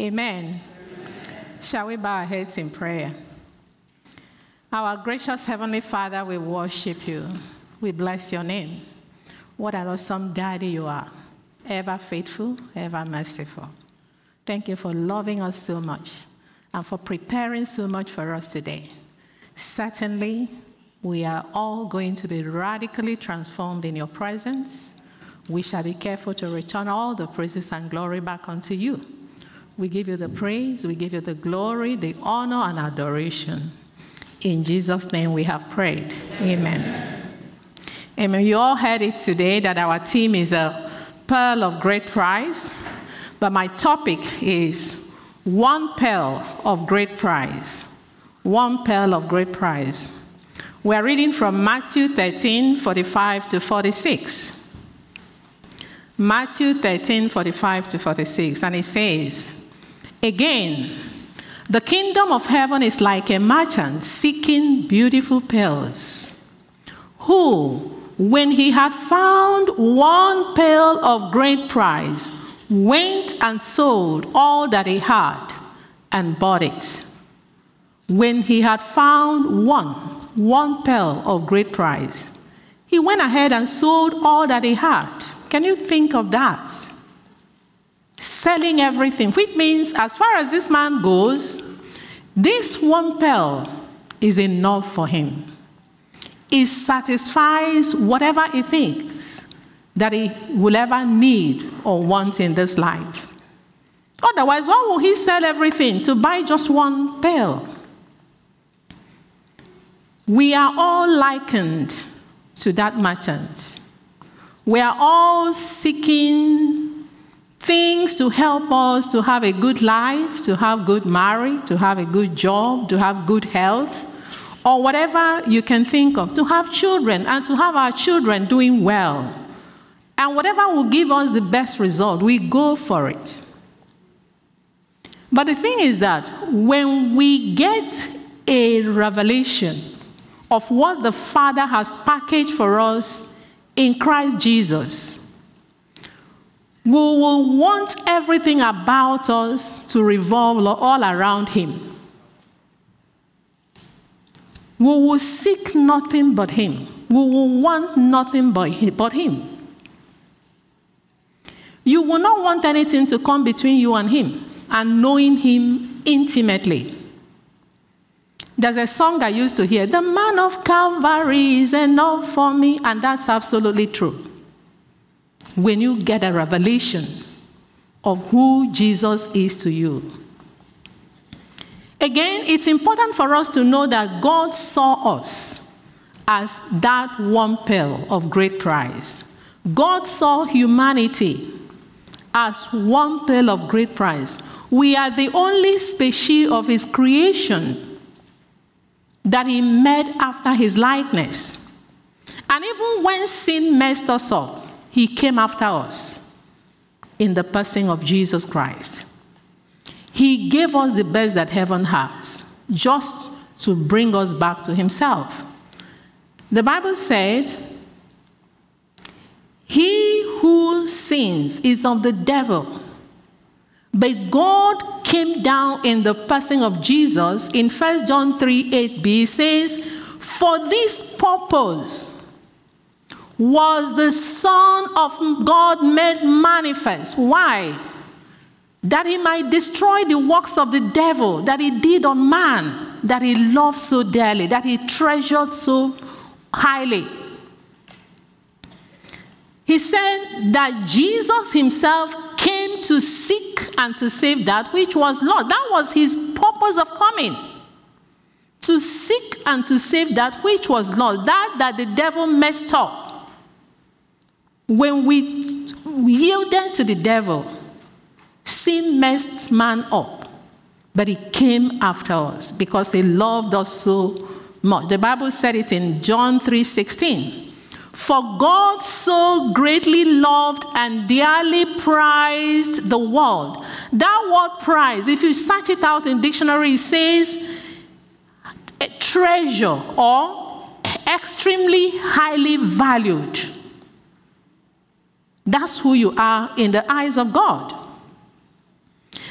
Amen. Shall we bow our heads in prayer? Our gracious Heavenly Father, we worship you. We bless your name. What an awesome daddy you are. Ever faithful, ever merciful. Thank you for loving us so much and for preparing so much for us today. Certainly, we are all going to be radically transformed in your presence. We shall be careful to return all the praises and glory back unto you. We give you the praise, we give you the glory, the honor, and adoration. In Jesus' name we have prayed. Amen. Amen. You all heard it today that our team is a pearl of great price, but my topic is one pearl of great price. One pearl of great price. We're reading from Matthew 13 45 to 46. Matthew 13 45 to 46, and it says, Again, the kingdom of heaven is like a merchant seeking beautiful pearls, who, when he had found one pearl of great price, went and sold all that he had and bought it. When he had found one, one pearl of great price, he went ahead and sold all that he had. Can you think of that? Selling everything, which means, as far as this man goes, this one pearl is enough for him. It satisfies whatever he thinks that he will ever need or want in this life. Otherwise, why will he sell everything to buy just one pearl? We are all likened to that merchant. We are all seeking things to help us to have a good life, to have good marriage, to have a good job, to have good health, or whatever you can think of, to have children and to have our children doing well. And whatever will give us the best result, we go for it. But the thing is that when we get a revelation of what the Father has packaged for us in Christ Jesus, we will want everything about us to revolve all around Him. We will seek nothing but Him. We will want nothing but Him. You will not want anything to come between you and Him and knowing Him intimately. There's a song I used to hear, The man of Calvary is enough for me, and that's absolutely true when you get a revelation of who Jesus is to you. Again, it's important for us to know that God saw us as that one pearl of great price. God saw humanity as one pearl of great price. We are the only species of His creation that He made after His likeness. And even when sin messed us up, he came after us in the person of Jesus Christ. He gave us the best that heaven has just to bring us back to Himself. The Bible said, He who sins is of the devil. But God came down in the person of Jesus in 1 John 3 8b says, For this purpose, was the Son of God made manifest. Why? That he might destroy the works of the devil that he did on man, that he loved so dearly, that he treasured so highly. He said that Jesus himself came to seek and to save that which was lost. That was his purpose of coming. To seek and to save that which was lost, that that the devil messed up. When we yielded to the devil, sin messed man up, but he came after us because he loved us so much. The Bible said it in John 3:16. For God so greatly loved and dearly prized the world. That word prize, if you search it out in dictionary, it says treasure or extremely highly valued. That's who you are in the eyes of God.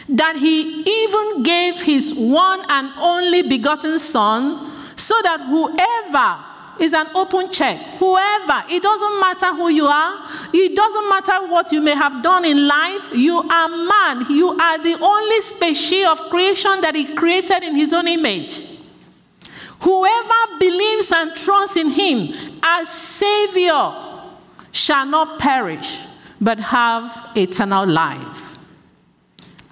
that he even gave his one and only begotten Son, so that whoever is an open check. Whoever, it doesn't matter who you are, it doesn't matter what you may have done in life, you are man. You are the only species of creation that he created in his own image. Whoever believes and trusts in him as Savior shall not perish, but have eternal life.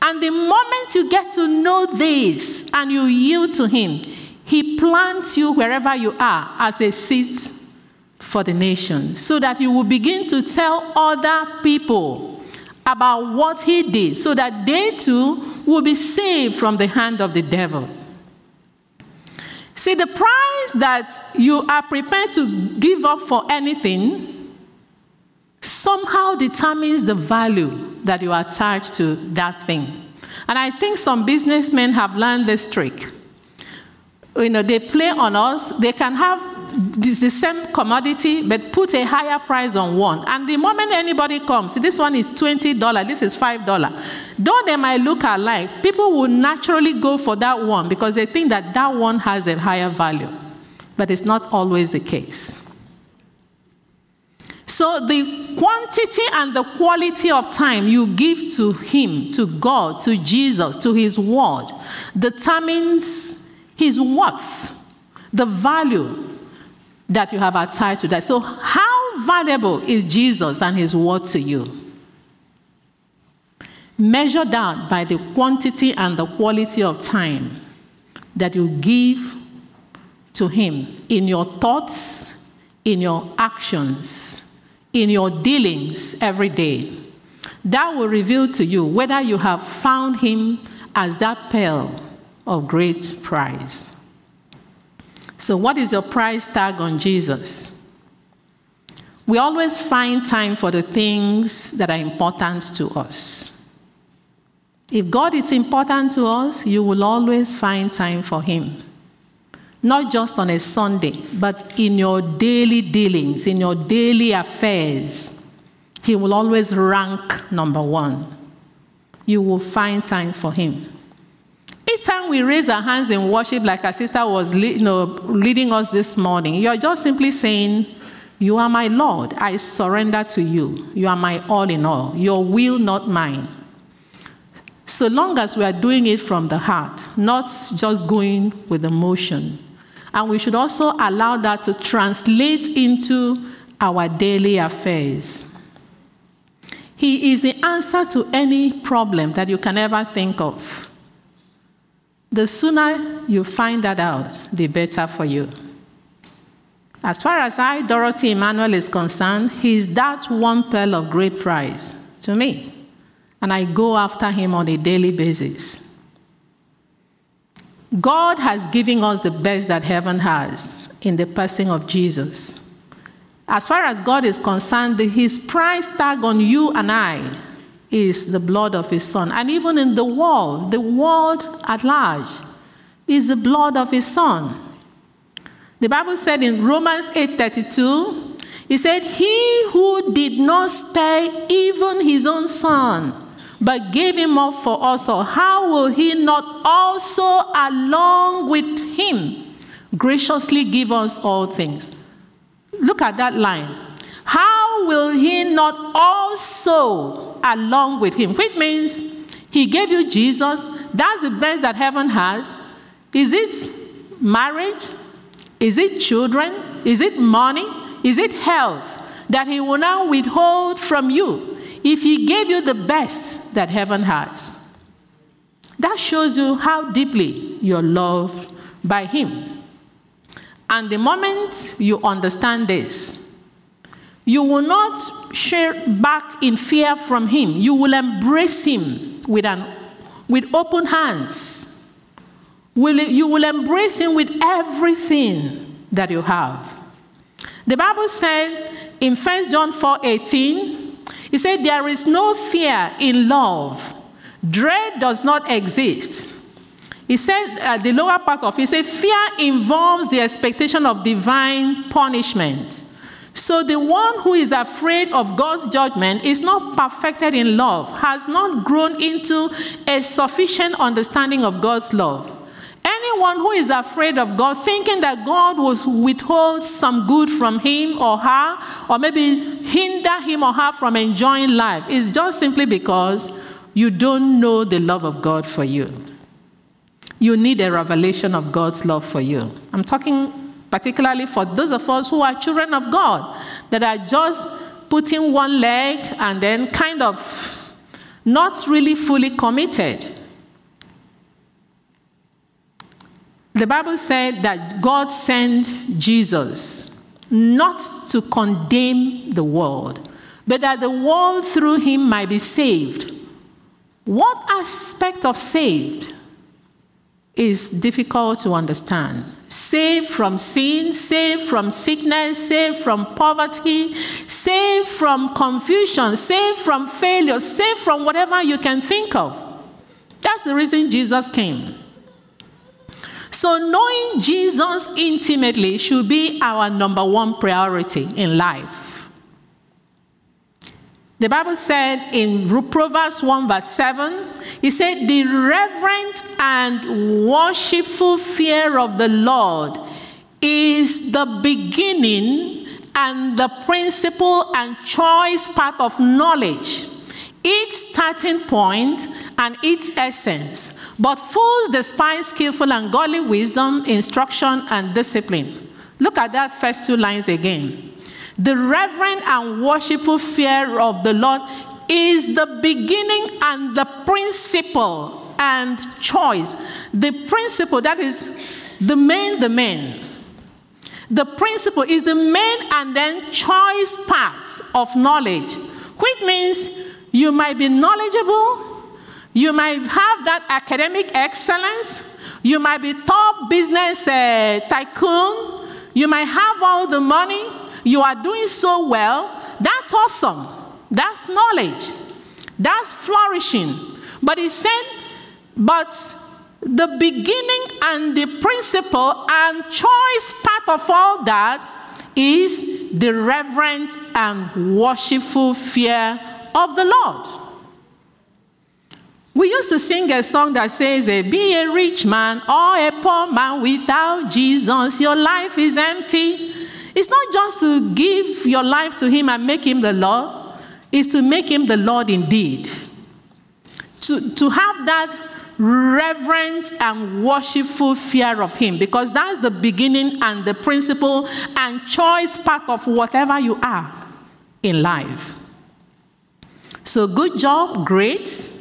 And the moment you get to know this and you yield to him, he plants you wherever you are as a seed for the nation so that you will begin to tell other people about what he did so that they too will be saved from the hand of the devil. See, the price that you are prepared to give up for anything somehow determines the value that you attach to that thing. And I think some businessmen have learned this trick you know, they play on us. They can have this, the same commodity, but put a higher price on one. And the moment anybody comes, this one is $20, this is $5. Though they might look alike, people will naturally go for that one because they think that that one has a higher value. But it's not always the case. So, the quantity and the quality of time you give to Him, to God, to Jesus, to His Word, determines his worth, the value that you have attached to that. So, how valuable is Jesus and his word to you? Measure that by the quantity and the quality of time that you give to him in your thoughts, in your actions, in your dealings every day. That will reveal to you whether you have found him as that pearl of great price. So, what is your price tag on Jesus? We always find time for the things that are important to us. If God is important to us, you will always find time for Him. Not just on a Sunday, but in your daily dealings, in your daily affairs. He will always rank number one. You will find time for Him. Each time we raise our hands in worship, like our sister was you know, leading us this morning, you're just simply saying, You are my Lord. I surrender to you. You are my all in all. Your will, not mine. So long as we are doing it from the heart, not just going with emotion. And we should also allow that to translate into our daily affairs. He is the answer to any problem that you can ever think of. The sooner you find that out, the better for you. As far as I, Dorothy Emmanuel, is concerned, he's that one pearl of great price to me. And I go after him on a daily basis. God has given us the best that heaven has in the person of Jesus. As far as God is concerned, his price tag on you and I is the blood of his son. And even in the world, the world at large, is the blood of his son. The Bible said in Romans 8:32, he said, He who did not spare even his own son, but gave him up for us all, how will he not also, along with him, graciously give us all things? Look at that line. How will he not also along with him, which means he gave you Jesus. That's the best that heaven has. Is it marriage? Is it children? Is it money? Is it health that he will now withhold from you if he gave you the best that heaven has? That shows you how deeply you're loved by him. And the moment you understand this, you will not share back in fear from him. You will embrace him with, an, with open hands. Will, you will embrace him with everything that you have. The Bible said in 1 John 4 18, it said, There is no fear in love, dread does not exist. He said, uh, the lower part of it, he said, Fear involves the expectation of divine punishment. So the one who is afraid of God's judgment is not perfected in love, has not grown into a sufficient understanding of God's love. Anyone who is afraid of God, thinking that God will withhold some good from him or her, or maybe hinder him or her from enjoying life, is just simply because you don't know the love of God for you. You need a revelation of God's love for you. I'm talking particularly for those of us who are children of God, that are just putting one leg and then kind of not really fully committed. The Bible said that God sent Jesus not to condemn the world, but that the world through him might be saved. What aspect of saved is difficult to understand? saved from sin, saved from sickness, saved from poverty, saved from confusion, saved from failure, saved from whatever you can think of. That's the reason Jesus came. So, knowing Jesus intimately should be our number one priority in life. The Bible said in Proverbs 1, verse 7, he said, The reverent and worshipful fear of the Lord is the beginning and the principle and choice part of knowledge, its starting point and its essence. But fools despise skillful and godly wisdom, instruction, and discipline. Look at that first two lines again. The reverent and worshipful fear of the Lord is the beginning and the principle and choice. The principle, that is the main, the main. The principle is the main and then choice parts of knowledge, which means you might be knowledgeable, you might have that academic excellence, you might be top business uh, tycoon, you might have all the money, you are doing so well, that's awesome. That's knowledge. That's flourishing. But he said, but the beginning and the principle and choice part of all that is the reverence and worshipful fear of the Lord. We used to sing a song that says, eh, Be a rich man or a poor man without Jesus, your life is empty. It's not just to give your life to Him and make Him the Lord, it's to make Him the Lord indeed. To, to have that reverent and worshipful fear of Him, because that's the beginning and the principle and choice part of whatever you are in life. So, good job, great.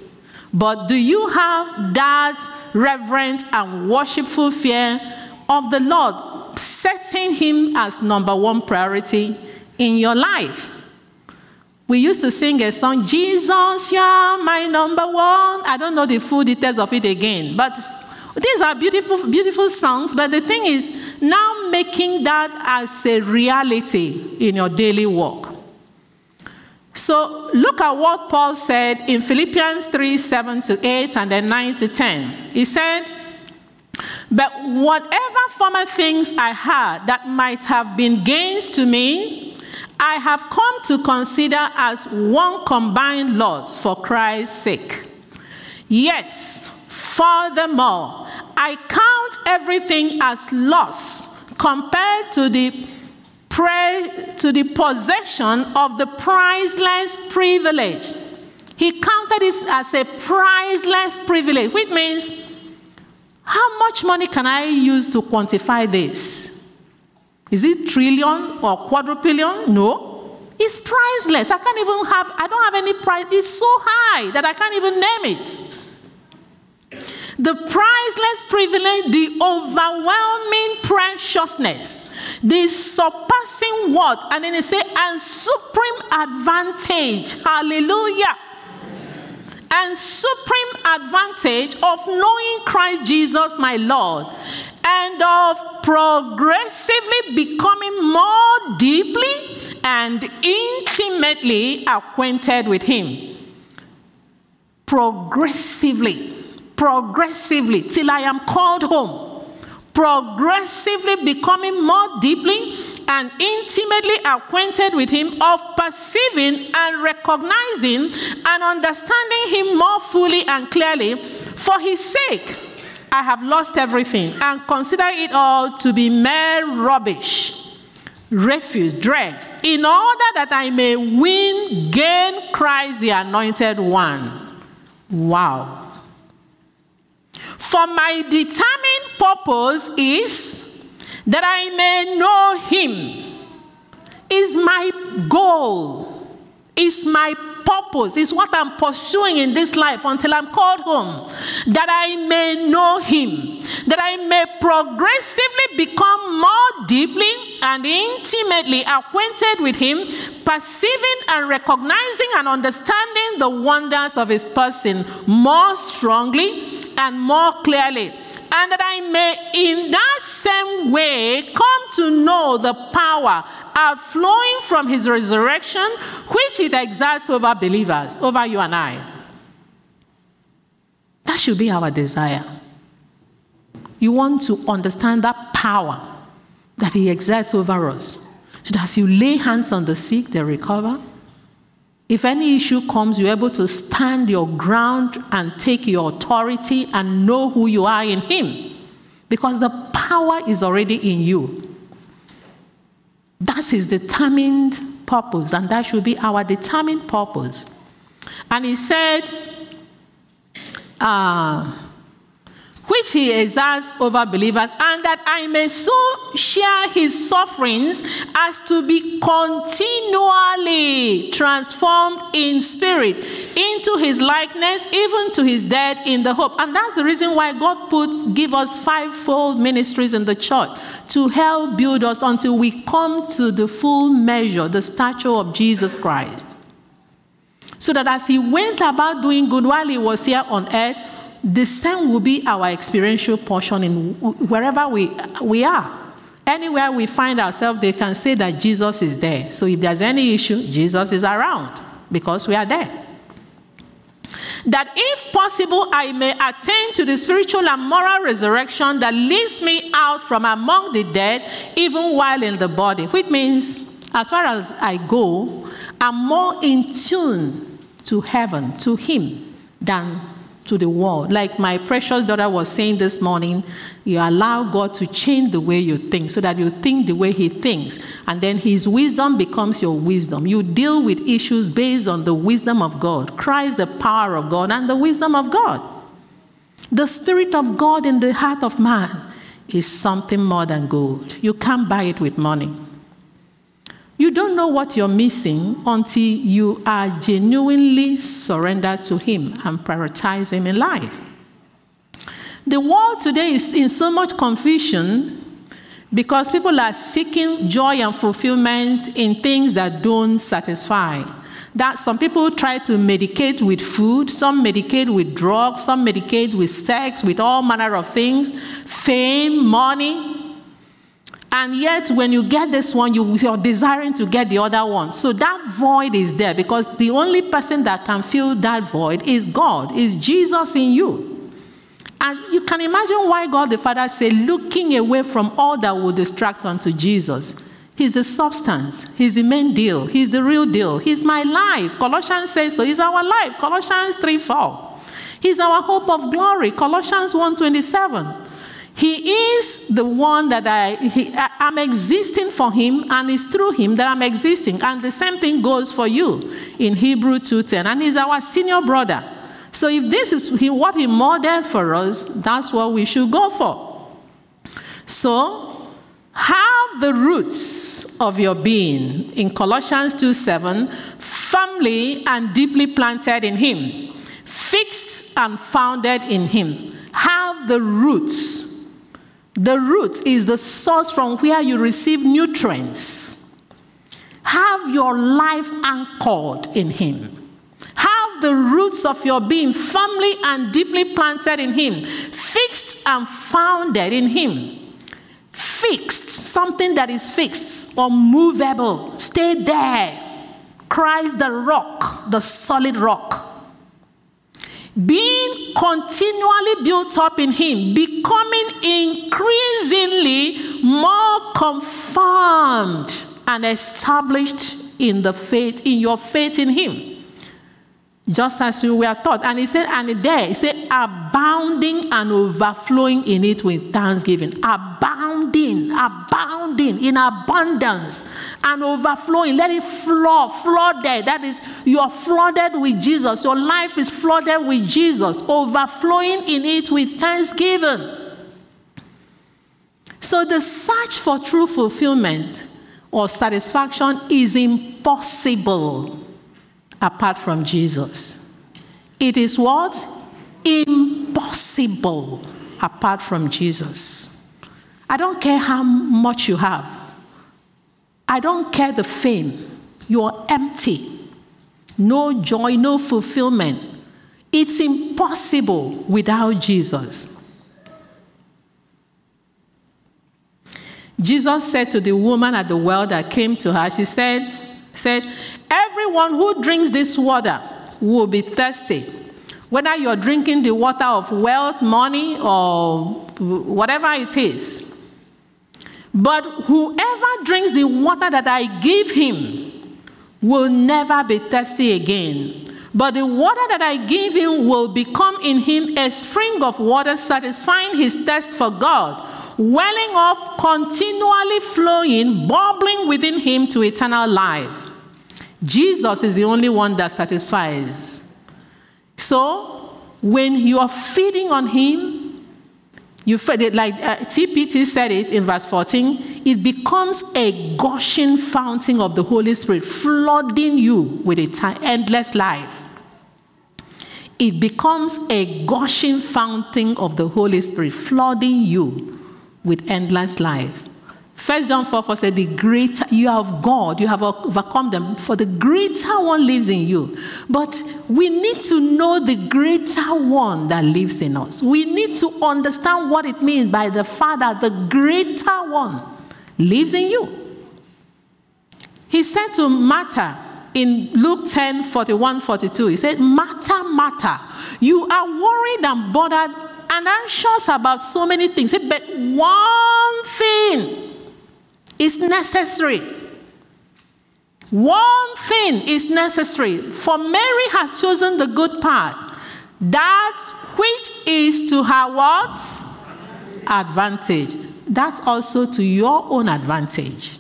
But do you have that reverent and worshipful fear of the Lord? setting Him as number one priority in your life. We used to sing a song, Jesus, you're my number one. I don't know the full details of it again, but these are beautiful, beautiful songs. But the thing is, now making that as a reality in your daily walk. So look at what Paul said in Philippians 3 7 to 8 and then 9 to 10. He said, but whatever former things I had that might have been gains to me, I have come to consider as one combined loss for Christ's sake. Yes, furthermore, I count everything as loss compared to the to the possession of the priceless privilege. He counted it as a priceless privilege, which means how much money can I use to quantify this? Is it trillion or quadrillion? No. It's priceless. I can't even have, I don't have any price. It's so high that I can't even name it. The priceless privilege, the overwhelming preciousness, the surpassing what? And then they say, and supreme advantage. Hallelujah and supreme advantage of knowing Christ Jesus, my Lord, and of progressively becoming more deeply and intimately acquainted with Him. Progressively, progressively, till I am called home. Progressively becoming more deeply and intimately acquainted with him, of perceiving and recognizing and understanding him more fully and clearly. For his sake, I have lost everything and consider it all to be mere rubbish, refuse, dregs, in order that I may win, gain Christ the anointed one. Wow. For my determined purpose is that I may know him. Is my goal. Is my purpose. Is what I'm pursuing in this life until I'm called home. That I may know him. That I may progressively become more deeply and intimately acquainted with him, perceiving and recognizing and understanding the wonders of his person more strongly and more clearly, and that I may in that same way come to know the power outflowing from his resurrection, which it exerts over believers, over you and I. That should be our desire. You want to understand that power that he exerts over us. So that as you lay hands on the sick, they recover if any issue comes, you're able to stand your ground and take your authority and know who you are in Him. Because the power is already in you. That's His determined purpose, and that should be our determined purpose. And He said, uh, which he exerts over believers, and that I may so share his sufferings as to be continually transformed in spirit into his likeness, even to his death in the hope. And that's the reason why God puts give us fivefold ministries in the church to help build us until we come to the full measure, the stature of Jesus Christ. So that as he went about doing good while he was here on earth, the same will be our experiential portion in wherever we, we are. Anywhere we find ourselves, they can say that Jesus is there. So if there's any issue, Jesus is around because we are there. That if possible, I may attain to the spiritual and moral resurrection that leads me out from among the dead, even while in the body. Which means, as far as I go, I'm more in tune to heaven, to Him, than to the world. Like my precious daughter was saying this morning, you allow God to change the way you think so that you think the way He thinks. And then His wisdom becomes your wisdom. You deal with issues based on the wisdom of God. Christ, the power of God, and the wisdom of God. The Spirit of God in the heart of man is something more than gold. You can't buy it with money. You don't know what you're missing until you are genuinely surrendered to Him and prioritize Him in life. The world today is in so much confusion because people are seeking joy and fulfillment in things that don't satisfy. That some people try to medicate with food, some medicate with drugs, some medicate with sex, with all manner of things, fame, money, and yet, when you get this one, you, you're desiring to get the other one. So that void is there because the only person that can fill that void is God, is Jesus in you. And you can imagine why God the Father said, looking away from all that will distract unto Jesus. He's the substance. He's the main deal. He's the real deal. He's my life. Colossians says so. He's our life. Colossians 3 4. He's our hope of glory. Colossians 1 27. He is the one that I, he, I'm existing for him, and it's through him that I'm existing. And the same thing goes for you in Hebrew 2.10. And he's our senior brother. So if this is what he modeled for us, that's what we should go for. So, have the roots of your being in Colossians 2.7 firmly and deeply planted in him, fixed and founded in him. Have the roots the root is the source from where you receive nutrients. Have your life anchored in Him. Have the roots of your being firmly and deeply planted in Him, fixed and founded in Him. Fixed, something that is fixed, or unmovable. Stay there. Christ the rock, the solid rock being continually built up in Him, becoming increasingly more confirmed and established in the faith, in your faith in him just as you were taught. And he said, and there, he said, abounding and overflowing in it with thanksgiving. Abounding, abounding in abundance and overflowing. Let it flow, flooded. That is, you are flooded with Jesus. Your life is flooded with Jesus, overflowing in it with thanksgiving. So the search for true fulfillment or satisfaction is impossible apart from Jesus. It is what? Impossible apart from Jesus. I don't care how much you have. I don't care the fame. You're empty. No joy, no fulfillment. It's impossible without Jesus. Jesus said to the woman at the well that came to her, she said, said, Everyone who drinks this water will be thirsty. Whether you're drinking the water of wealth, money, or whatever it is. But whoever drinks the water that I give him will never be thirsty again. But the water that I give him will become in him a spring of water, satisfying his thirst for God, welling up, continually flowing, bubbling within him to eternal life. Jesus is the only one that satisfies. So, when you are feeding on Him, you fed it like uh, TPT said it in verse 14, it becomes a gushing fountain of the Holy Spirit, flooding you with a endless life. It becomes a gushing fountain of the Holy Spirit, flooding you with endless life. First John 4 4 said, The greater you have God, you have overcome them, for the greater one lives in you. But we need to know the greater one that lives in us. We need to understand what it means by the Father, the greater one lives in you. He said to Martha in Luke 10 41 42, He said, Martha, Martha, you are worried and bothered and anxious about so many things. But one thing is necessary. One thing is necessary. For Mary has chosen the good part, that which is to her what? Advantage. That's also to your own advantage.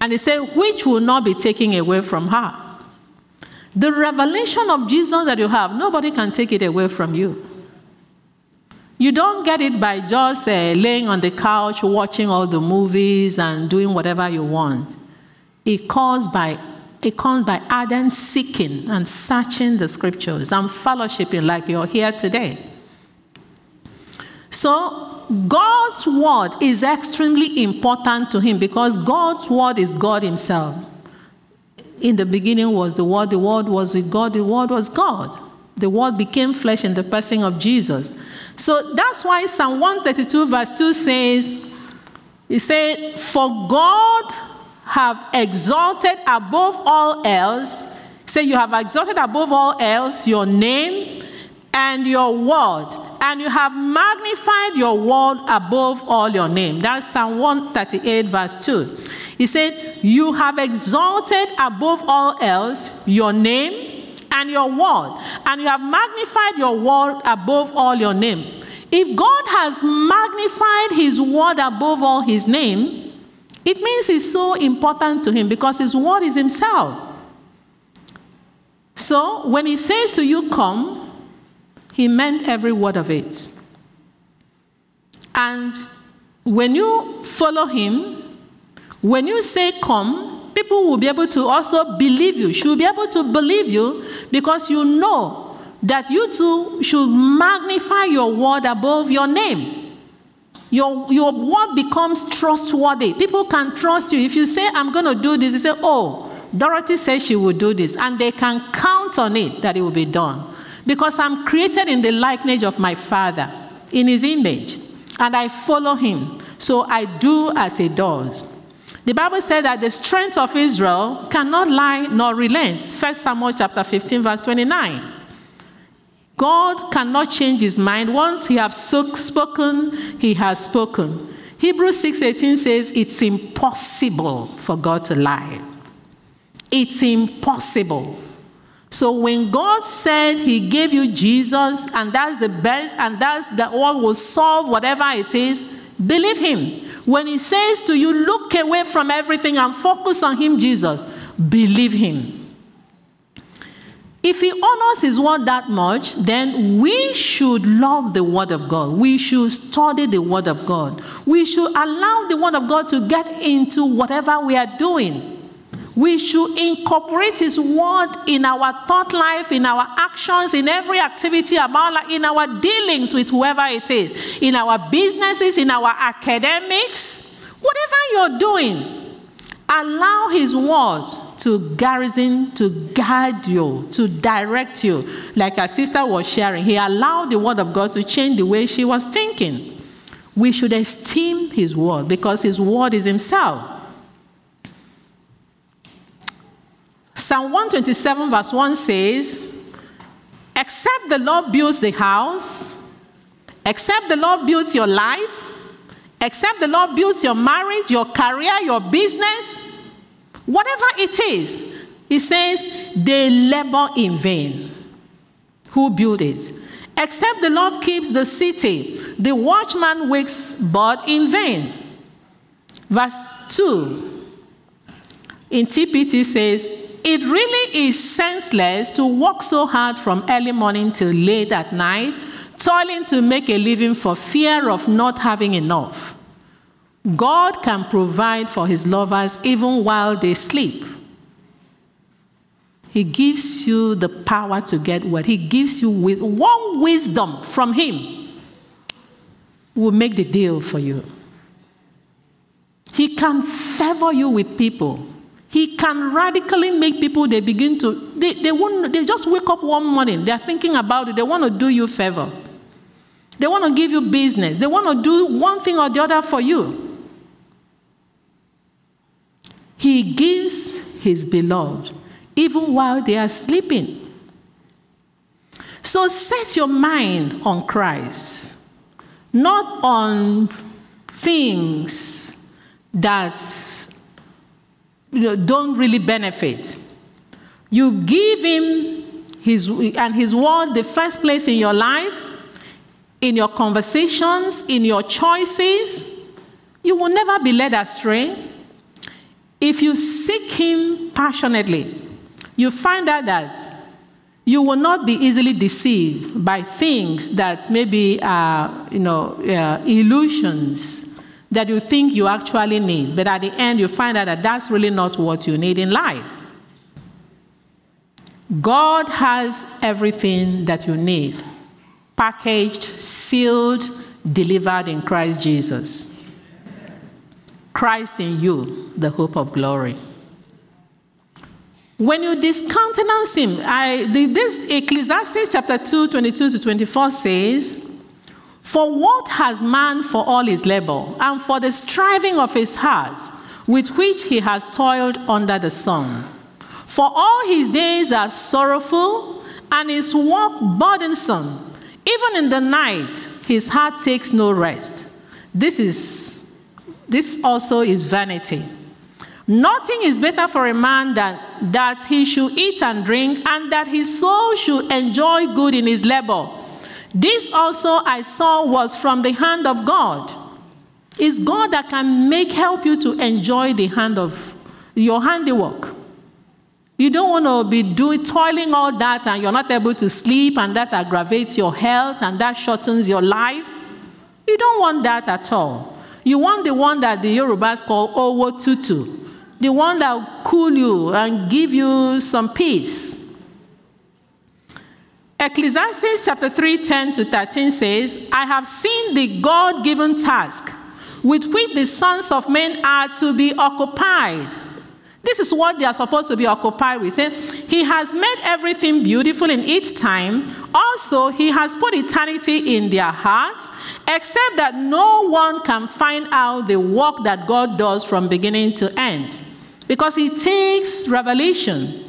And he said, which will not be taken away from her. The revelation of Jesus that you have, nobody can take it away from you. You don't get it by just uh, laying on the couch, watching all the movies, and doing whatever you want. It comes by it comes by ardent seeking and searching the scriptures and fellowshipping like you're here today. So, God's word is extremely important to him because God's word is God himself. In the beginning was the word, the word was with God, the word was God. The word became flesh in the person of Jesus. So that's why Psalm 132, verse 2 says, He said, For God have exalted above all else. Say, you have exalted above all else your name and your word, and you have magnified your word above all your name. That's Psalm 138, verse 2. He said, You have exalted above all else your name and your word, and you have magnified your word above all your name. If God has magnified his word above all his name, it means it's so important to him because his word is himself. So when he says to you, come, he meant every word of it. And when you follow him, when you say come, people will be able to also believe you, should be able to believe you because you know that you too should magnify your word above your name. Your, your word becomes trustworthy. People can trust you. If you say, I'm going to do this, they say, Oh, Dorothy says she will do this. And they can count on it that it will be done. Because I'm created in the likeness of my Father, in his image. And I follow him. So I do as he does. The Bible said that the strength of Israel cannot lie nor relent. 1 Samuel chapter 15, verse 29. God cannot change his mind. Once he has spoken, he has spoken. Hebrews 6:18 says it's impossible for God to lie. It's impossible. So when God said He gave you Jesus and that's the best and that's the all will solve whatever it is, believe Him. When He says to you, look away from everything and focus on Him, Jesus, believe Him. If he honors his word that much, then we should love the word of God. We should study the word of God. We should allow the word of God to get into whatever we are doing. We should incorporate his word in our thought life, in our actions, in every activity in our dealings with whoever it is, in our businesses, in our academics, whatever you're doing. Allow his word to garrison, to guide you, to direct you. Like our sister was sharing, he allowed the word of God to change the way she was thinking. We should esteem his word because his word is himself. Psalm 127, verse 1 says, Except the Lord builds the house, except the Lord builds your life, except the Lord builds your marriage, your career, your business, Whatever it is, he says, they labor in vain. Who built it? Except the Lord keeps the city, the watchman wakes but in vain. Verse 2 in TPT says, It really is senseless to work so hard from early morning till late at night, toiling to make a living for fear of not having enough. God can provide for his lovers even while they sleep. He gives you the power to get what he gives you with one wisdom from him will make the deal for you. He can favor you with people. He can radically make people they begin to they, they won't they just wake up one morning, they're thinking about it, they want to do you favor. They want to give you business. They want to do one thing or the other for you. He gives his beloved even while they are sleeping. So set your mind on Christ, not on things that you know, don't really benefit. You give him his and his word the first place in your life, in your conversations, in your choices. You will never be led astray. If you seek Him passionately, you find out that you will not be easily deceived by things that maybe are, you know, uh, illusions that you think you actually need. But at the end, you find out that that's really not what you need in life. God has everything that you need packaged, sealed, delivered in Christ Jesus. Christ in you, the hope of glory. When you discountenance him, I, this Ecclesiastes chapter 2, 22 to 24 says, For what has man for all his labor, and for the striving of his heart, with which he has toiled under the sun? For all his days are sorrowful, and his work burdensome. Even in the night, his heart takes no rest. This is this also is vanity. Nothing is better for a man than that he should eat and drink, and that his soul should enjoy good in his labor. This also I saw was from the hand of God. It's God that can make help you to enjoy the hand of your handiwork. You don't want to be doing toiling all that and you're not able to sleep and that aggravates your health and that shortens your life. You don't want that at all. You want the one that the Yorubas call Owo Tutu, the one that will cool you and give you some peace. Ecclesiastes chapter 3, 10 to 13 says, I have seen the God given task with which the sons of men are to be occupied this is what they are supposed to be occupied with. He has made everything beautiful in its time. Also, He has put eternity in their hearts, except that no one can find out the work that God does from beginning to end. Because He takes revelation,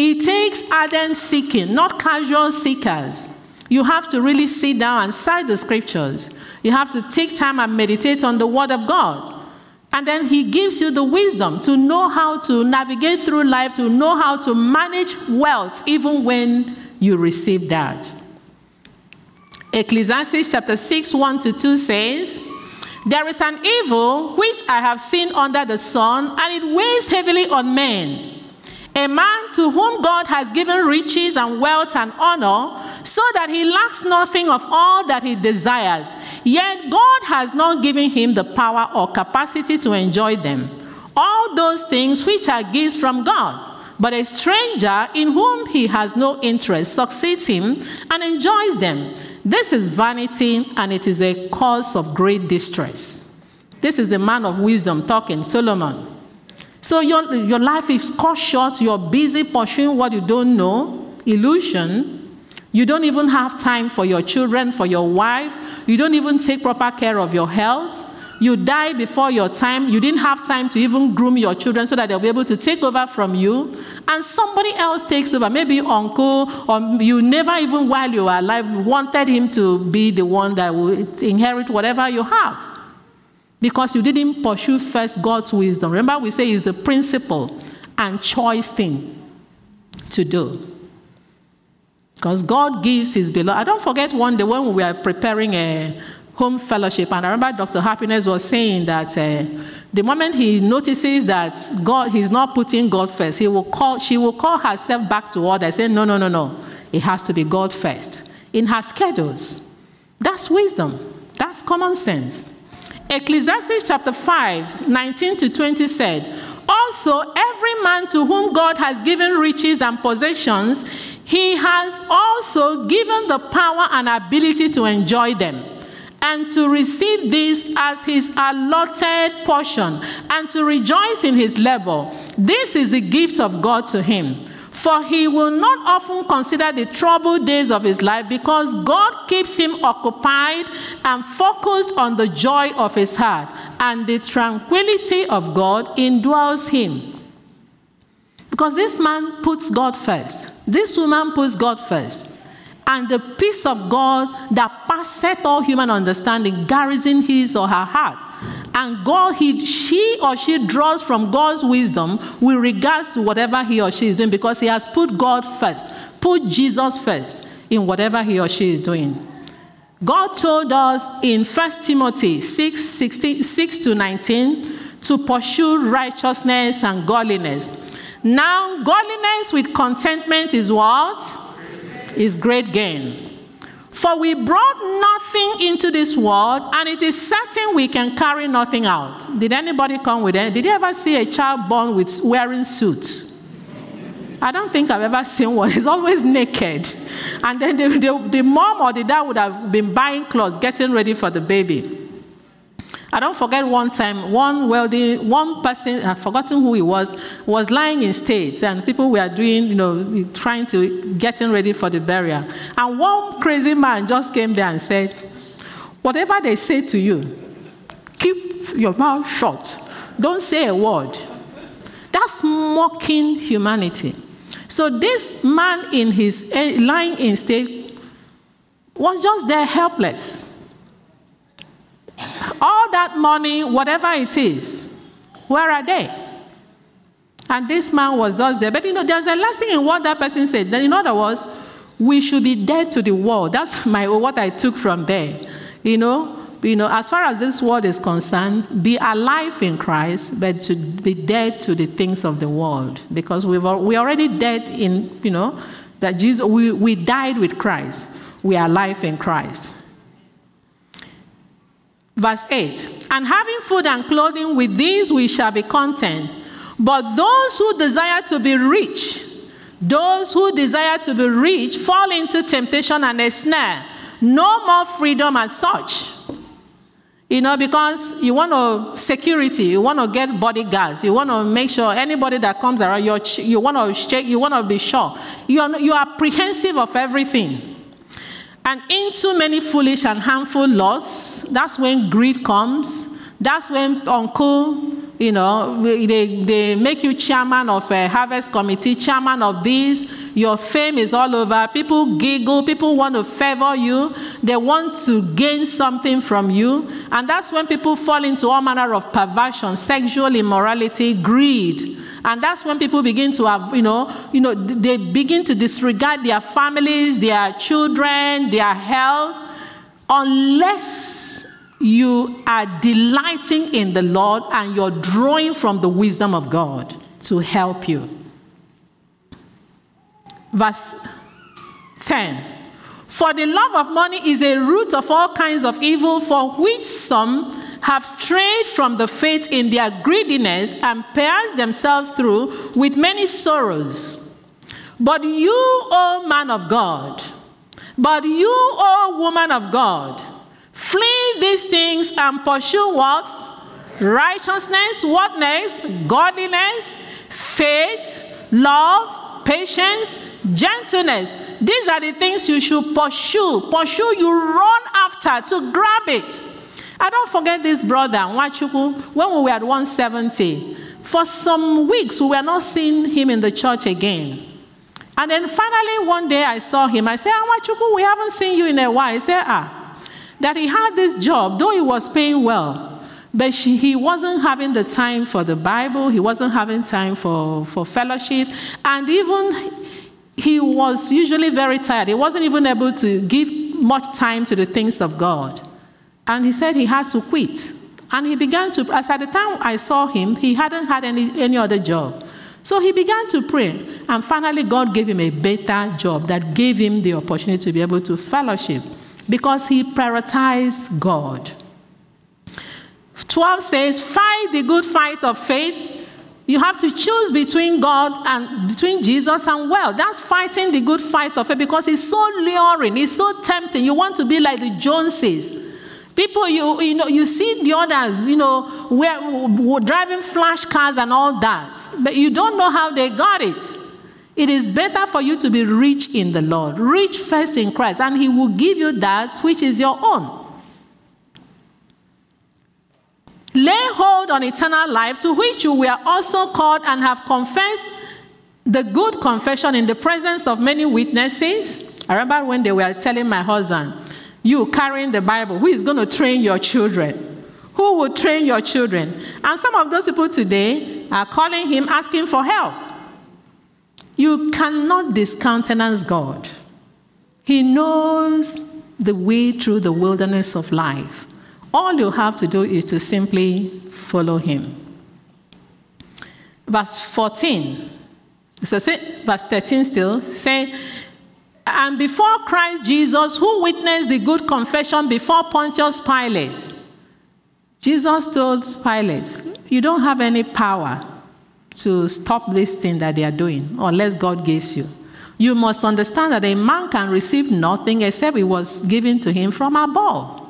He takes ardent seeking, not casual seekers. You have to really sit down and cite the scriptures. You have to take time and meditate on the word of God. And then he gives you the wisdom to know how to navigate through life, to know how to manage wealth, even when you receive that. Ecclesiastes chapter 6, 1 to 2 says, There is an evil which I have seen under the sun, and it weighs heavily on men. A man to whom God has given riches and wealth and honor, so that he lacks nothing of all that he desires. Yet God has not given him the power or capacity to enjoy them. All those things which are gifts from God. But a stranger in whom he has no interest succeeds him and enjoys them. This is vanity and it is a cause of great distress. This is the man of wisdom talking, Solomon. So your, your life is cut short, you're busy pursuing what you don't know, illusion. You don't even have time for your children, for your wife. You don't even take proper care of your health. You die before your time. You didn't have time to even groom your children so that they'll be able to take over from you. And somebody else takes over, maybe uncle, or you never even while you were alive wanted him to be the one that will inherit whatever you have because you didn't pursue first God's wisdom. Remember, we say it's the principle and choice thing to do. Because God gives his beloved. I don't forget one day when we were preparing a home fellowship, and I remember Dr. Happiness was saying that uh, the moment he notices that God, he's not putting God first, he will call, she will call herself back to order, say, No, no, no, no. It has to be God first. In her schedules. That's wisdom. That's common sense. Ecclesiastes chapter 5, 19 to 20 said, Also, every man to whom God has given riches and possessions, he has also given the power and ability to enjoy them, and to receive this as his allotted portion, and to rejoice in his labor. This is the gift of God to him. For he will not often consider the troubled days of his life because God keeps him occupied and focused on the joy of his heart, and the tranquility of God indwells him. Because this man puts God first, this woman puts God first. And the peace of God that passeth all human understanding garrison his or her heart and God, he, she or she draws from God's wisdom with regards to whatever he or she is doing because he has put God first, put Jesus first in whatever he or she is doing. God told us in 1 Timothy 6, 16, 6 to 19 to pursue righteousness and godliness. Now, godliness with contentment is what? Is great gain. For we brought nothing into this world, and it is certain we can carry nothing out. Did anybody come with it? Did you ever see a child born with wearing suit? I don't think I've ever seen one. He's always naked. And then the, the, the mom or the dad would have been buying clothes, getting ready for the baby. I don't forget one time, one wealthy, one person, I've forgotten who he was, was lying in state, and people were doing, you know, trying to, getting ready for the burial. And one crazy man just came there and said, Whatever they say to you, keep your mouth shut. Don't say a word. That's mocking humanity. So this man in his eh, lying in state was just there helpless. All that money, whatever it is, where are they? And this man was just there. But you know, there's a lesson in what that person said. Then, in other words, we should be dead to the world. That's my what I took from there. You know, you know, as far as this world is concerned, be alive in Christ, but to be dead to the things of the world, because we've we already dead in you know that Jesus we, we died with Christ. We are alive in Christ. Verse 8 And having food and clothing, with these we shall be content. But those who desire to be rich, those who desire to be rich, fall into temptation and a snare. No more freedom as such. You know, because you want to security, you want to get bodyguards, you want to make sure anybody that comes around, you you want to check, you want to be sure. You are, you are apprehensive of everything. And into many foolish and harmful laws, that's when greed comes. That's when uncle you know, they, they make you chairman of a harvest committee, chairman of this. Your fame is all over. People giggle. People want to favor you. They want to gain something from you. And that's when people fall into all manner of perversion, sexual immorality, greed. And that's when people begin to have, you know, you know, they begin to disregard their families, their children, their health, unless you are delighting in the Lord and you're drawing from the wisdom of God to help you. Verse 10 For the love of money is a root of all kinds of evil, for which some have strayed from the faith in their greediness and pierced themselves through with many sorrows. But you, O man of God, but you, O woman of God, Flee these things and pursue what? Righteousness, what next? Godliness, faith, love, patience, gentleness. These are the things you should pursue. Pursue, you run after to grab it. I don't forget this brother, Wachuku, when we were at 170. For some weeks, we were not seeing him in the church again. And then finally, one day I saw him. I said, Wachuku, we haven't seen you in a while. He said, Ah, that he had this job, though he was paying well, but she, he wasn't having the time for the Bible, he wasn't having time for, for fellowship, and even he was usually very tired. He wasn't even able to give much time to the things of God. And he said he had to quit. And he began to, as at the time I saw him, he hadn't had any, any other job. So he began to pray. And finally, God gave him a better job that gave him the opportunity to be able to fellowship because he prioritized God. 12 says, Fight the good fight of faith. You have to choose between God and between Jesus and well. That's fighting the good fight of faith because it's so luring, it's so tempting. You want to be like the Joneses. People, you, you know, you see the others, you know, we're, we're driving flash cars and all that, but you don't know how they got it. It is better for you to be rich in the Lord. Rich first in Christ, and He will give you that which is your own. Lay hold on eternal life, to which you were also called and have confessed the good confession in the presence of many witnesses. I remember when they were telling my husband, You carrying the Bible, who is going to train your children? Who will train your children? And some of those people today are calling him, asking for help. You cannot discountenance God. He knows the way through the wilderness of life. All you have to do is to simply follow Him. Verse 14, so say, verse 13 still, say, and before Christ Jesus, who witnessed the good confession before Pontius Pilate, Jesus told Pilate, You don't have any power to stop this thing that they are doing, unless God gives you. You must understand that a man can receive nothing except it was given to him from above.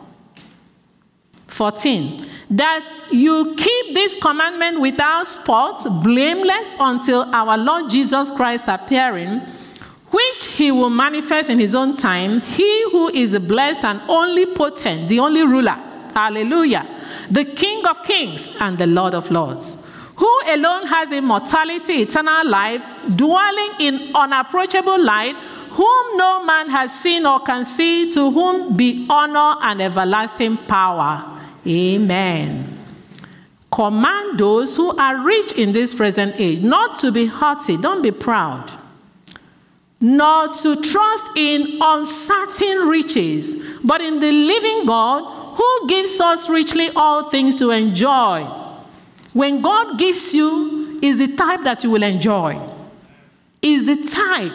14. That you keep this commandment without spot, blameless until our Lord Jesus Christ appearing, which he will manifest in his own time, he who is blessed and only potent, the only ruler. Hallelujah. The King of kings and the Lord of lords who alone has immortality, eternal life, dwelling in unapproachable light, whom no man has seen or can see, to whom be honor and everlasting power. Amen. Command those who are rich in this present age not to be haughty, don't be proud, nor to trust in uncertain riches, but in the living God who gives us richly all things to enjoy. When God gives you, is the type that you will enjoy. Is the type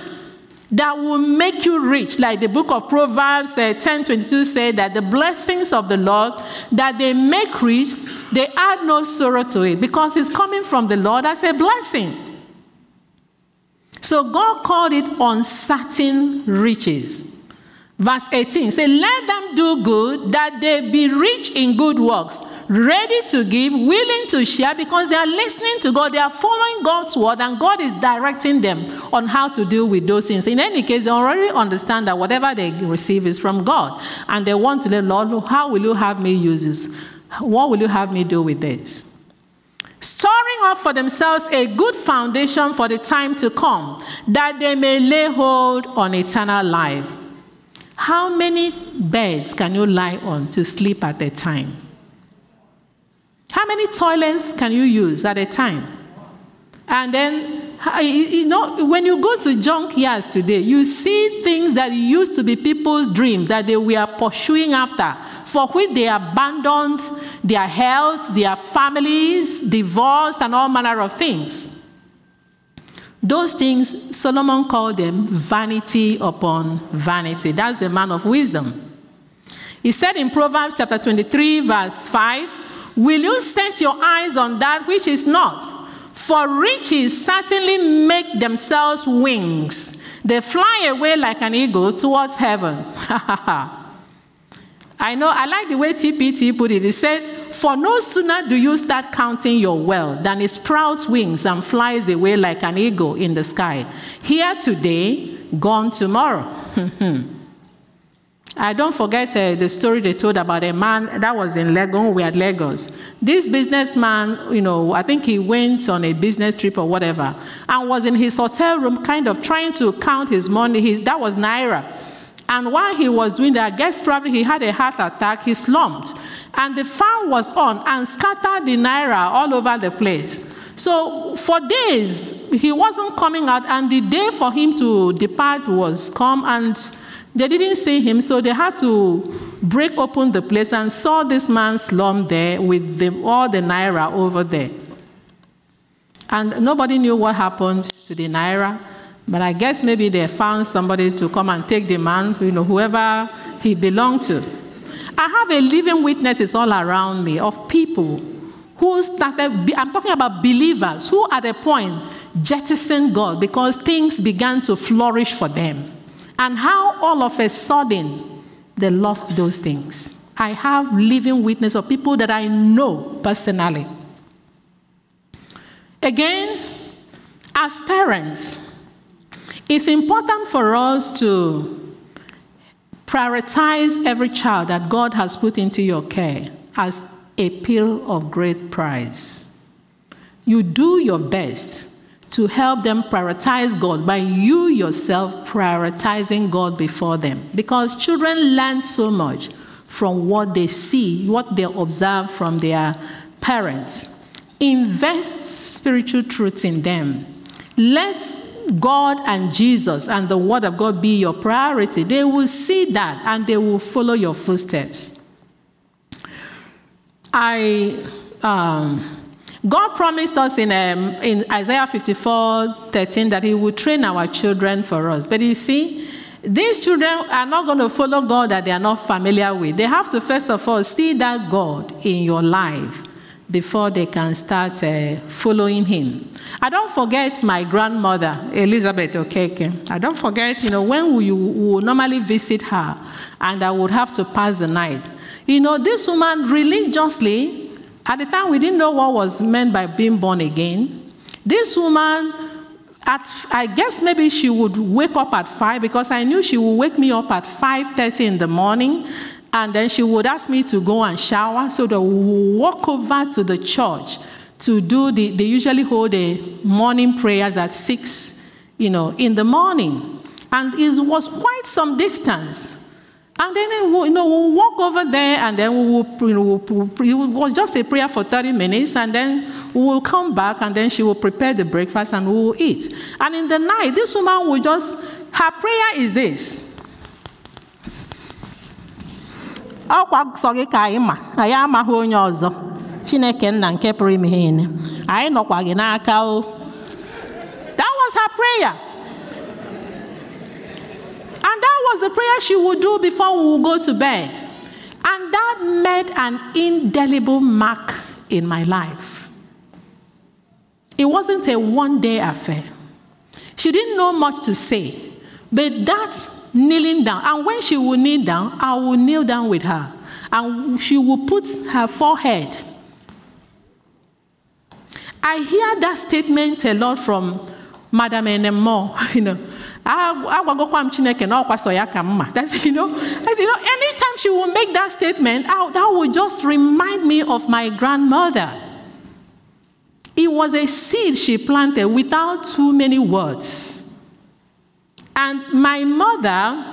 that will make you rich. Like the book of Proverbs uh, 10 22 said that the blessings of the Lord that they make rich, they add no sorrow to it because it's coming from the Lord as a blessing. So God called it uncertain riches. Verse 18 say, Let them do good, that they be rich in good works, ready to give, willing to share, because they are listening to God. They are following God's word, and God is directing them on how to deal with those things. In any case, they already understand that whatever they receive is from God. And they want to let Lord, how will you have me use this? What will you have me do with this? Storing up for themselves a good foundation for the time to come, that they may lay hold on eternal life. How many beds can you lie on to sleep at a time? How many toilets can you use at a time? And then, you know, when you go to junkyards today, you see things that used to be people's dreams that they were pursuing after, for which they abandoned their health, their families, divorced, and all manner of things. Those things, Solomon called them vanity upon vanity. That's the man of wisdom. He said in Proverbs chapter 23, verse 5, Will you set your eyes on that which is not? For riches certainly make themselves wings. They fly away like an eagle towards heaven. I know, I like the way TPT put it. He said, For no sooner do you start counting your wealth than it sprouts wings and flies away like an eagle in the sky. Here today, gone tomorrow. I don't forget uh, the story they told about a man that was in Lagos. We had Lagos. This businessman, you know, I think he went on a business trip or whatever, and was in his hotel room, kind of trying to count his money. His, that was naira. And while he was doing that, I guess probably he had a heart attack. He slumped, and the fan was on and scattered the naira all over the place. So for days he wasn't coming out, and the day for him to depart was come and they didn't see him, so they had to break open the place and saw this man slumped there with the, all the naira over there. And nobody knew what happened to the naira, but I guess maybe they found somebody to come and take the man, you know, whoever he belonged to. I have a living witnesses all around me of people who started, I'm talking about believers who at a point jettisoned God because things began to flourish for them and how all of a sudden they lost those things. I have living witness of people that I know personally. Again, as parents, it's important for us to prioritize every child that God has put into your care as a pill of great price. You do your best to help them prioritize God by you yourself prioritizing God before them. Because children learn so much from what they see, what they observe from their parents. Invest spiritual truths in them. Let God and Jesus and the Word of God be your priority. They will see that and they will follow your footsteps. I. Um, God promised us in, um, in Isaiah 54 13 that He would train our children for us. But you see, these children are not going to follow God that they are not familiar with. They have to, first of all, see that God in your life before they can start uh, following Him. I don't forget my grandmother, Elizabeth Okeke. I don't forget, you know, when we, we would normally visit her and I would have to pass the night. You know, this woman religiously at the time, we didn't know what was meant by being born again. This woman, at, I guess maybe she would wake up at 5 because I knew she would wake me up at 5.30 in the morning and then she would ask me to go and shower so that we walk over to the church to do the, they usually hold a morning prayers at 6, you know, in the morning. And it was quite some distance. And then you know, we'll walk over there and then we will, you know, it was just a prayer for 30 minutes and then we will come back and then she will prepare the breakfast and we will eat. And in the night, this woman will just, her prayer is this. ọkwa sọ gị ka anyị ma anyị amaghị onye ọzọ chineke nna nke pụrụ ime ihe anyị nọkwa gị n'aka o that was her prayer and that was the prayer she would do before we would go to bed. And that made an indelible mark in my life. It wasn't a one day affair. She didn't know much to say, but that kneeling down, and when she would kneel down, I would kneel down with her, and she would put her forehead. I hear that statement a lot from Madam Enemo, you know, agwagokwa m chineke na ọkwa so ya ka mma. That's you know, that's, you know anytime she will make that statement that would just remind me of my grandmother. It was a seed she planted without too many words. And my mother,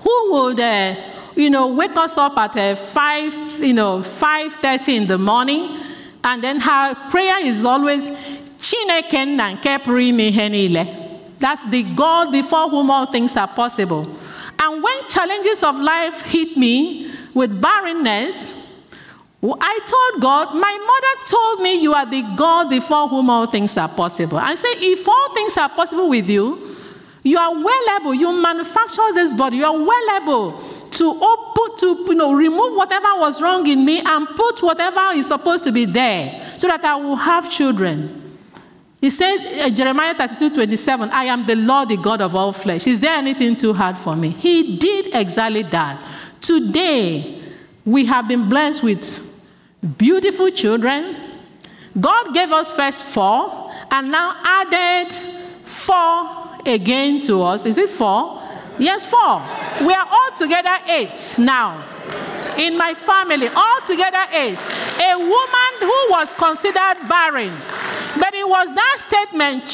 who would, uh, you know, wake us up at uh, 5, you know, 5.30 in the morning, and then her prayer is always, Chineke nke pụrụ That's the God before whom all things are possible. And when challenges of life hit me with barrenness, I told God, my mother told me you are the God before whom all things are possible. I say, if all things are possible with you, you are well able, you manufacture this body, you are well able to open, to you know, remove whatever was wrong in me and put whatever is supposed to be there so that I will have children. He said, uh, Jeremiah 32 27, I am the Lord, the God of all flesh. Is there anything too hard for me? He did exactly that. Today, we have been blessed with beautiful children. God gave us first four and now added four again to us. Is it four? Yes, four. We are all together eight now. In my family, all together eight. A woman who was considered barren but it was that statement,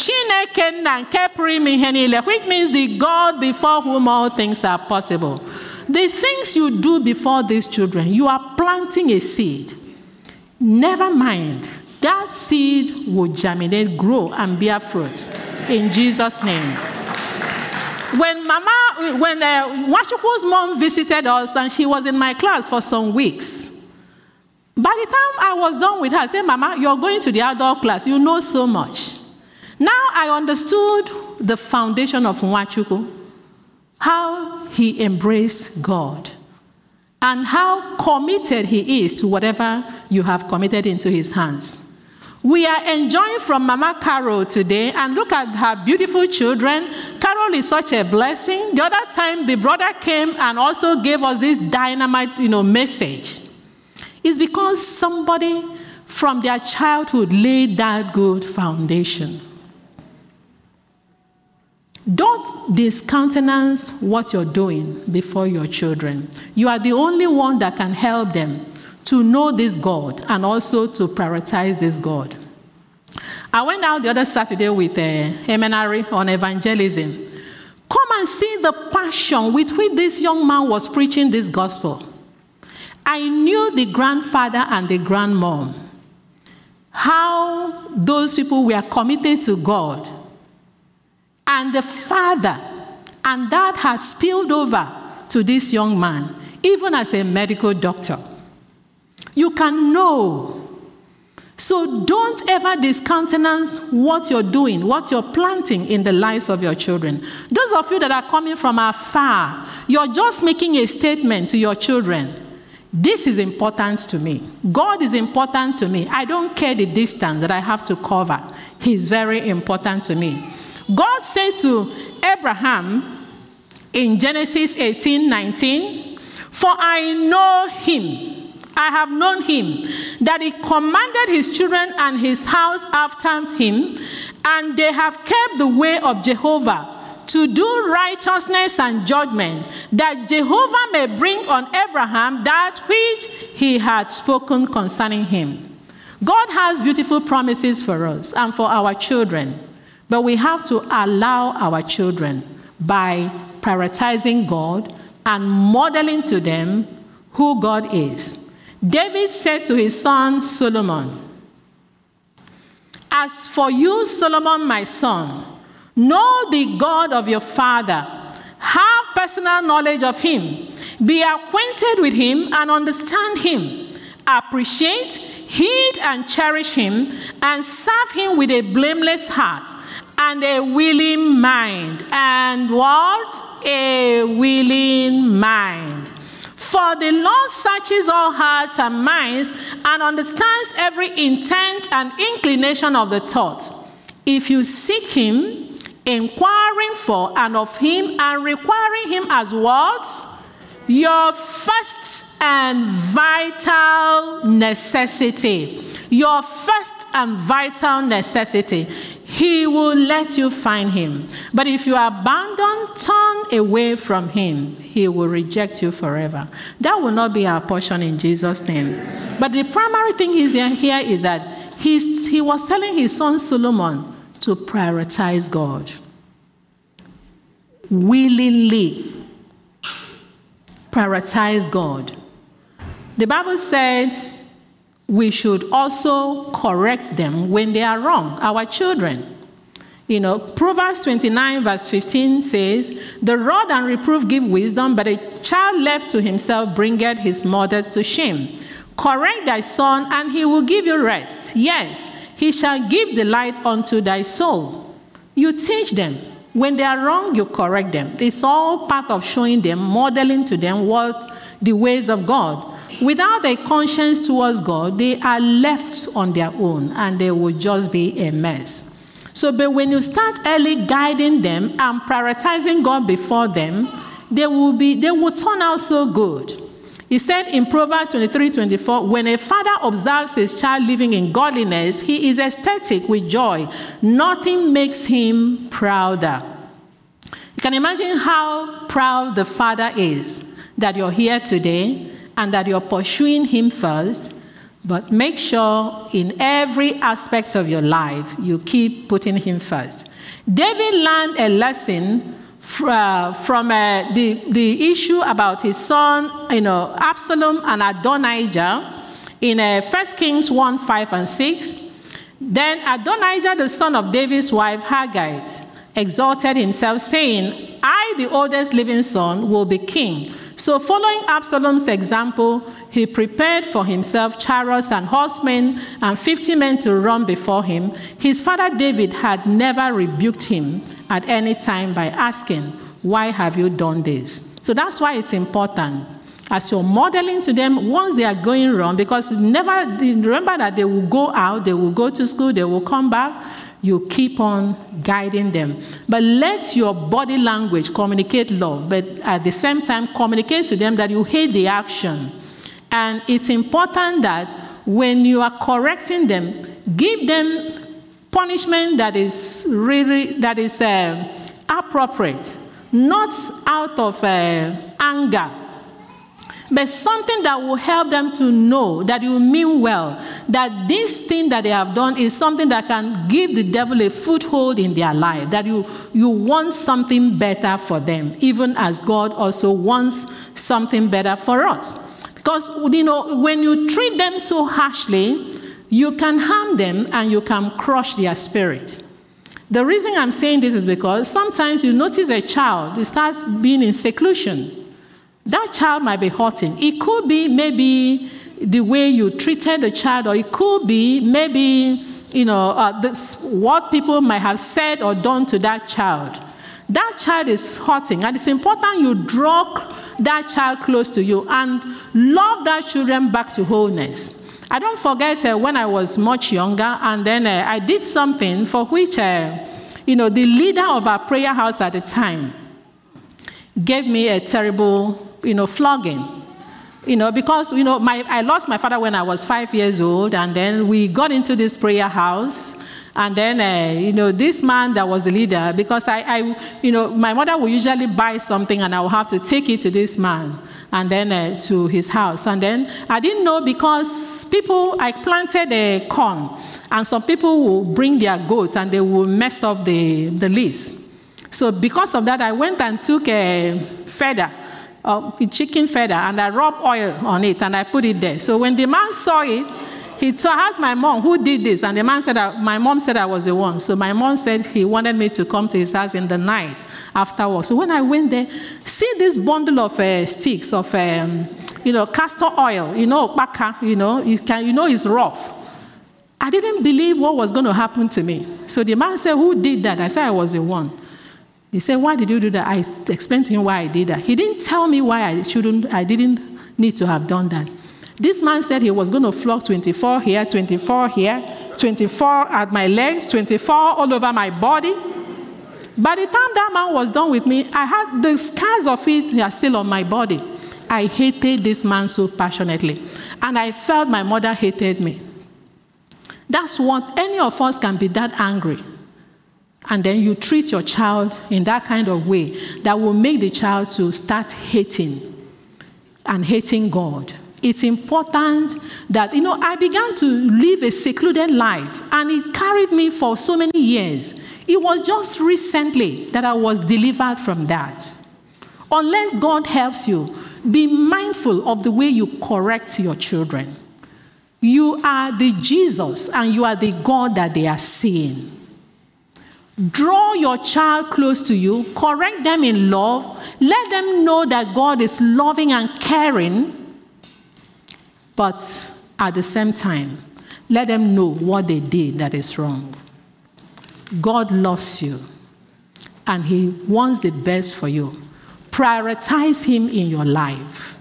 which means the God before whom all things are possible. The things you do before these children, you are planting a seed. Never mind, that seed will germinate, grow, and bear fruit. In Jesus' name. When Mama, when uh, Wachukwu's mom visited us and she was in my class for some weeks, by the time I was done with her, I said, Mama, you're going to the adult class. You know so much. Now I understood the foundation of Nwachukwu, how he embraced God, and how committed he is to whatever you have committed into his hands. We are enjoying from Mama Carol today, and look at her beautiful children. Carol is such a blessing. The other time, the brother came and also gave us this dynamite, you know, message is because somebody from their childhood laid that good foundation. Don't discountenance what you're doing before your children. You are the only one that can help them to know this God and also to prioritize this God. I went out the other Saturday with uh, a seminary on evangelism. Come and see the passion with which this young man was preaching this gospel. I knew the grandfather and the grandmom, how those people were committed to God. And the father, and that has spilled over to this young man, even as a medical doctor. You can know. So don't ever discountenance what you're doing, what you're planting in the lives of your children. Those of you that are coming from afar, you're just making a statement to your children. This is important to me. God is important to me. I don't care the distance that I have to cover. He's very important to me. God said to Abraham in Genesis 18 19, For I know him, I have known him, that he commanded his children and his house after him, and they have kept the way of Jehovah to do righteousness and judgment, that Jehovah may bring on Abraham that which he had spoken concerning him. God has beautiful promises for us and for our children, but we have to allow our children by prioritizing God and modeling to them who God is. David said to his son Solomon, As for you, Solomon, my son, Know the God of your father. Have personal knowledge of him. Be acquainted with him and understand him. Appreciate, heed, and cherish him, and serve him with a blameless heart and a willing mind. And was a willing mind. For the Lord searches all hearts and minds and understands every intent and inclination of the thoughts. If you seek him, inquiring for and of him and requiring him as what? Your first and vital necessity. Your first and vital necessity. He will let you find him. But if you abandon, turn away from him, he will reject you forever. That will not be our portion in Jesus' name. But the primary thing is here is that he was telling his son Solomon to prioritize God willingly. Prioritize God. The Bible said we should also correct them when they are wrong, our children. You know, Proverbs 29, verse 15 says, The rod and reproof give wisdom, but a child left to himself bringeth his mother to shame. Correct thy son, and he will give you rest. Yes, he shall give the light unto thy soul. You teach them. When they are wrong, you correct them. It's all part of showing them, modeling to them what the ways of God. Without a conscience towards God, they are left on their own and they will just be a mess. So, but when you start early guiding them and prioritizing God before them, they will be they will turn out so good. He said in Proverbs 23 24, when a father observes his child living in godliness, he is ecstatic with joy. Nothing makes him prouder. You can imagine how proud the father is that you're here today and that you're pursuing him first. But make sure in every aspect of your life you keep putting him first. David learned a lesson from uh, the, the issue about his son, you know, Absalom and Adonijah in uh, 1 Kings 1 5 and 6. Then Adonijah, the son of David's wife, Haggith, exalted himself, saying, I, the oldest living son, will be king. So, following Absalom's example, he prepared for himself chariots and horsemen and 50 men to run before him. His father David had never rebuked him at any time by asking, Why have you done this? So, that's why it's important. As you're modeling to them, once they are going wrong, because never remember that they will go out, they will go to school, they will come back you keep on guiding them. But let your body language communicate love, but at the same time, communicate to them that you hate the action. And it's important that when you are correcting them, give them punishment that is really that is uh, appropriate, not out of uh, anger but something that will help them to know that you mean well, that this thing that they have done is something that can give the devil a foothold in their life, that you, you want something better for them, even as God also wants something better for us. Because, you know, when you treat them so harshly, you can harm them and you can crush their spirit. The reason I'm saying this is because sometimes you notice a child starts being in seclusion that child might be hurting. It could be maybe the way you treated the child, or it could be maybe you know uh, this, what people might have said or done to that child. That child is hurting, and it's important you draw that child close to you and love that children back to wholeness. I don't forget uh, when I was much younger, and then uh, I did something for which, uh, you know, the leader of our prayer house at the time gave me a terrible you know, flogging. You know, because, you know, my, I lost my father when I was five years old, and then we got into this prayer house. And then, uh, you know, this man that was the leader, because I, I, you know, my mother would usually buy something and I would have to take it to this man and then uh, to his house. And then I didn't know because people, I planted a corn and some people will bring their goats and they will mess up the, the list. So because of that, I went and took a feather uh, chicken feather and I rub oil on it and I put it there. So when the man saw it, he asked my mom, who did this? And the man said, my mom said I was the one. So my mom said he wanted me to come to his house in the night afterwards. So when I went there, see this bundle of uh, sticks of, um, you know, castor oil, you know, baka, you know, you, can, you know it's rough. I didn't believe what was going to happen to me. So the man said, who did that? I said I was the one. He said, Why did you do that? I explained to him why I did that. He didn't tell me why I shouldn't, I didn't need to have done that. This man said he was going to flog 24 here, 24 here, 24 at my legs, 24 all over my body. By the time that man was done with me, I had the scars of it are still on my body. I hated this man so passionately. And I felt my mother hated me. That's what any of us can be that angry and then you treat your child in that kind of way that will make the child to start hating and hating God it's important that, you know, I began to live a secluded life and it carried me for so many years. It was just recently that I was delivered from that. Unless God helps you, be mindful of the way you correct your children. You are the Jesus and you are the God that they are seeing. Draw your child close to you, correct them in love, let them know that God is loving and caring, but at the same time, let them know what they did that is wrong. God loves you and He wants the best for you. Prioritize Him in your life.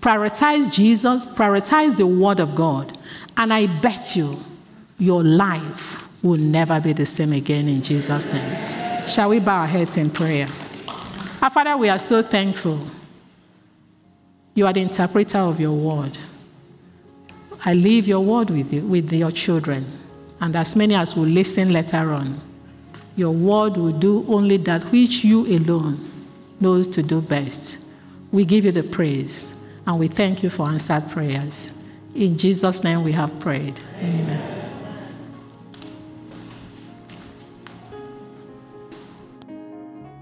Prioritize Jesus, prioritize the Word of God, and I bet you your life will never be the same again in Jesus' name. Shall we bow our heads in prayer? Our Father, we are so thankful. You are the interpreter of your word. I leave your word with you, with your children, and as many as will listen later on. Your word will do only that which you alone knows to do best. We give you the praise and we thank you for answered prayers. In Jesus' name we have prayed. Amen.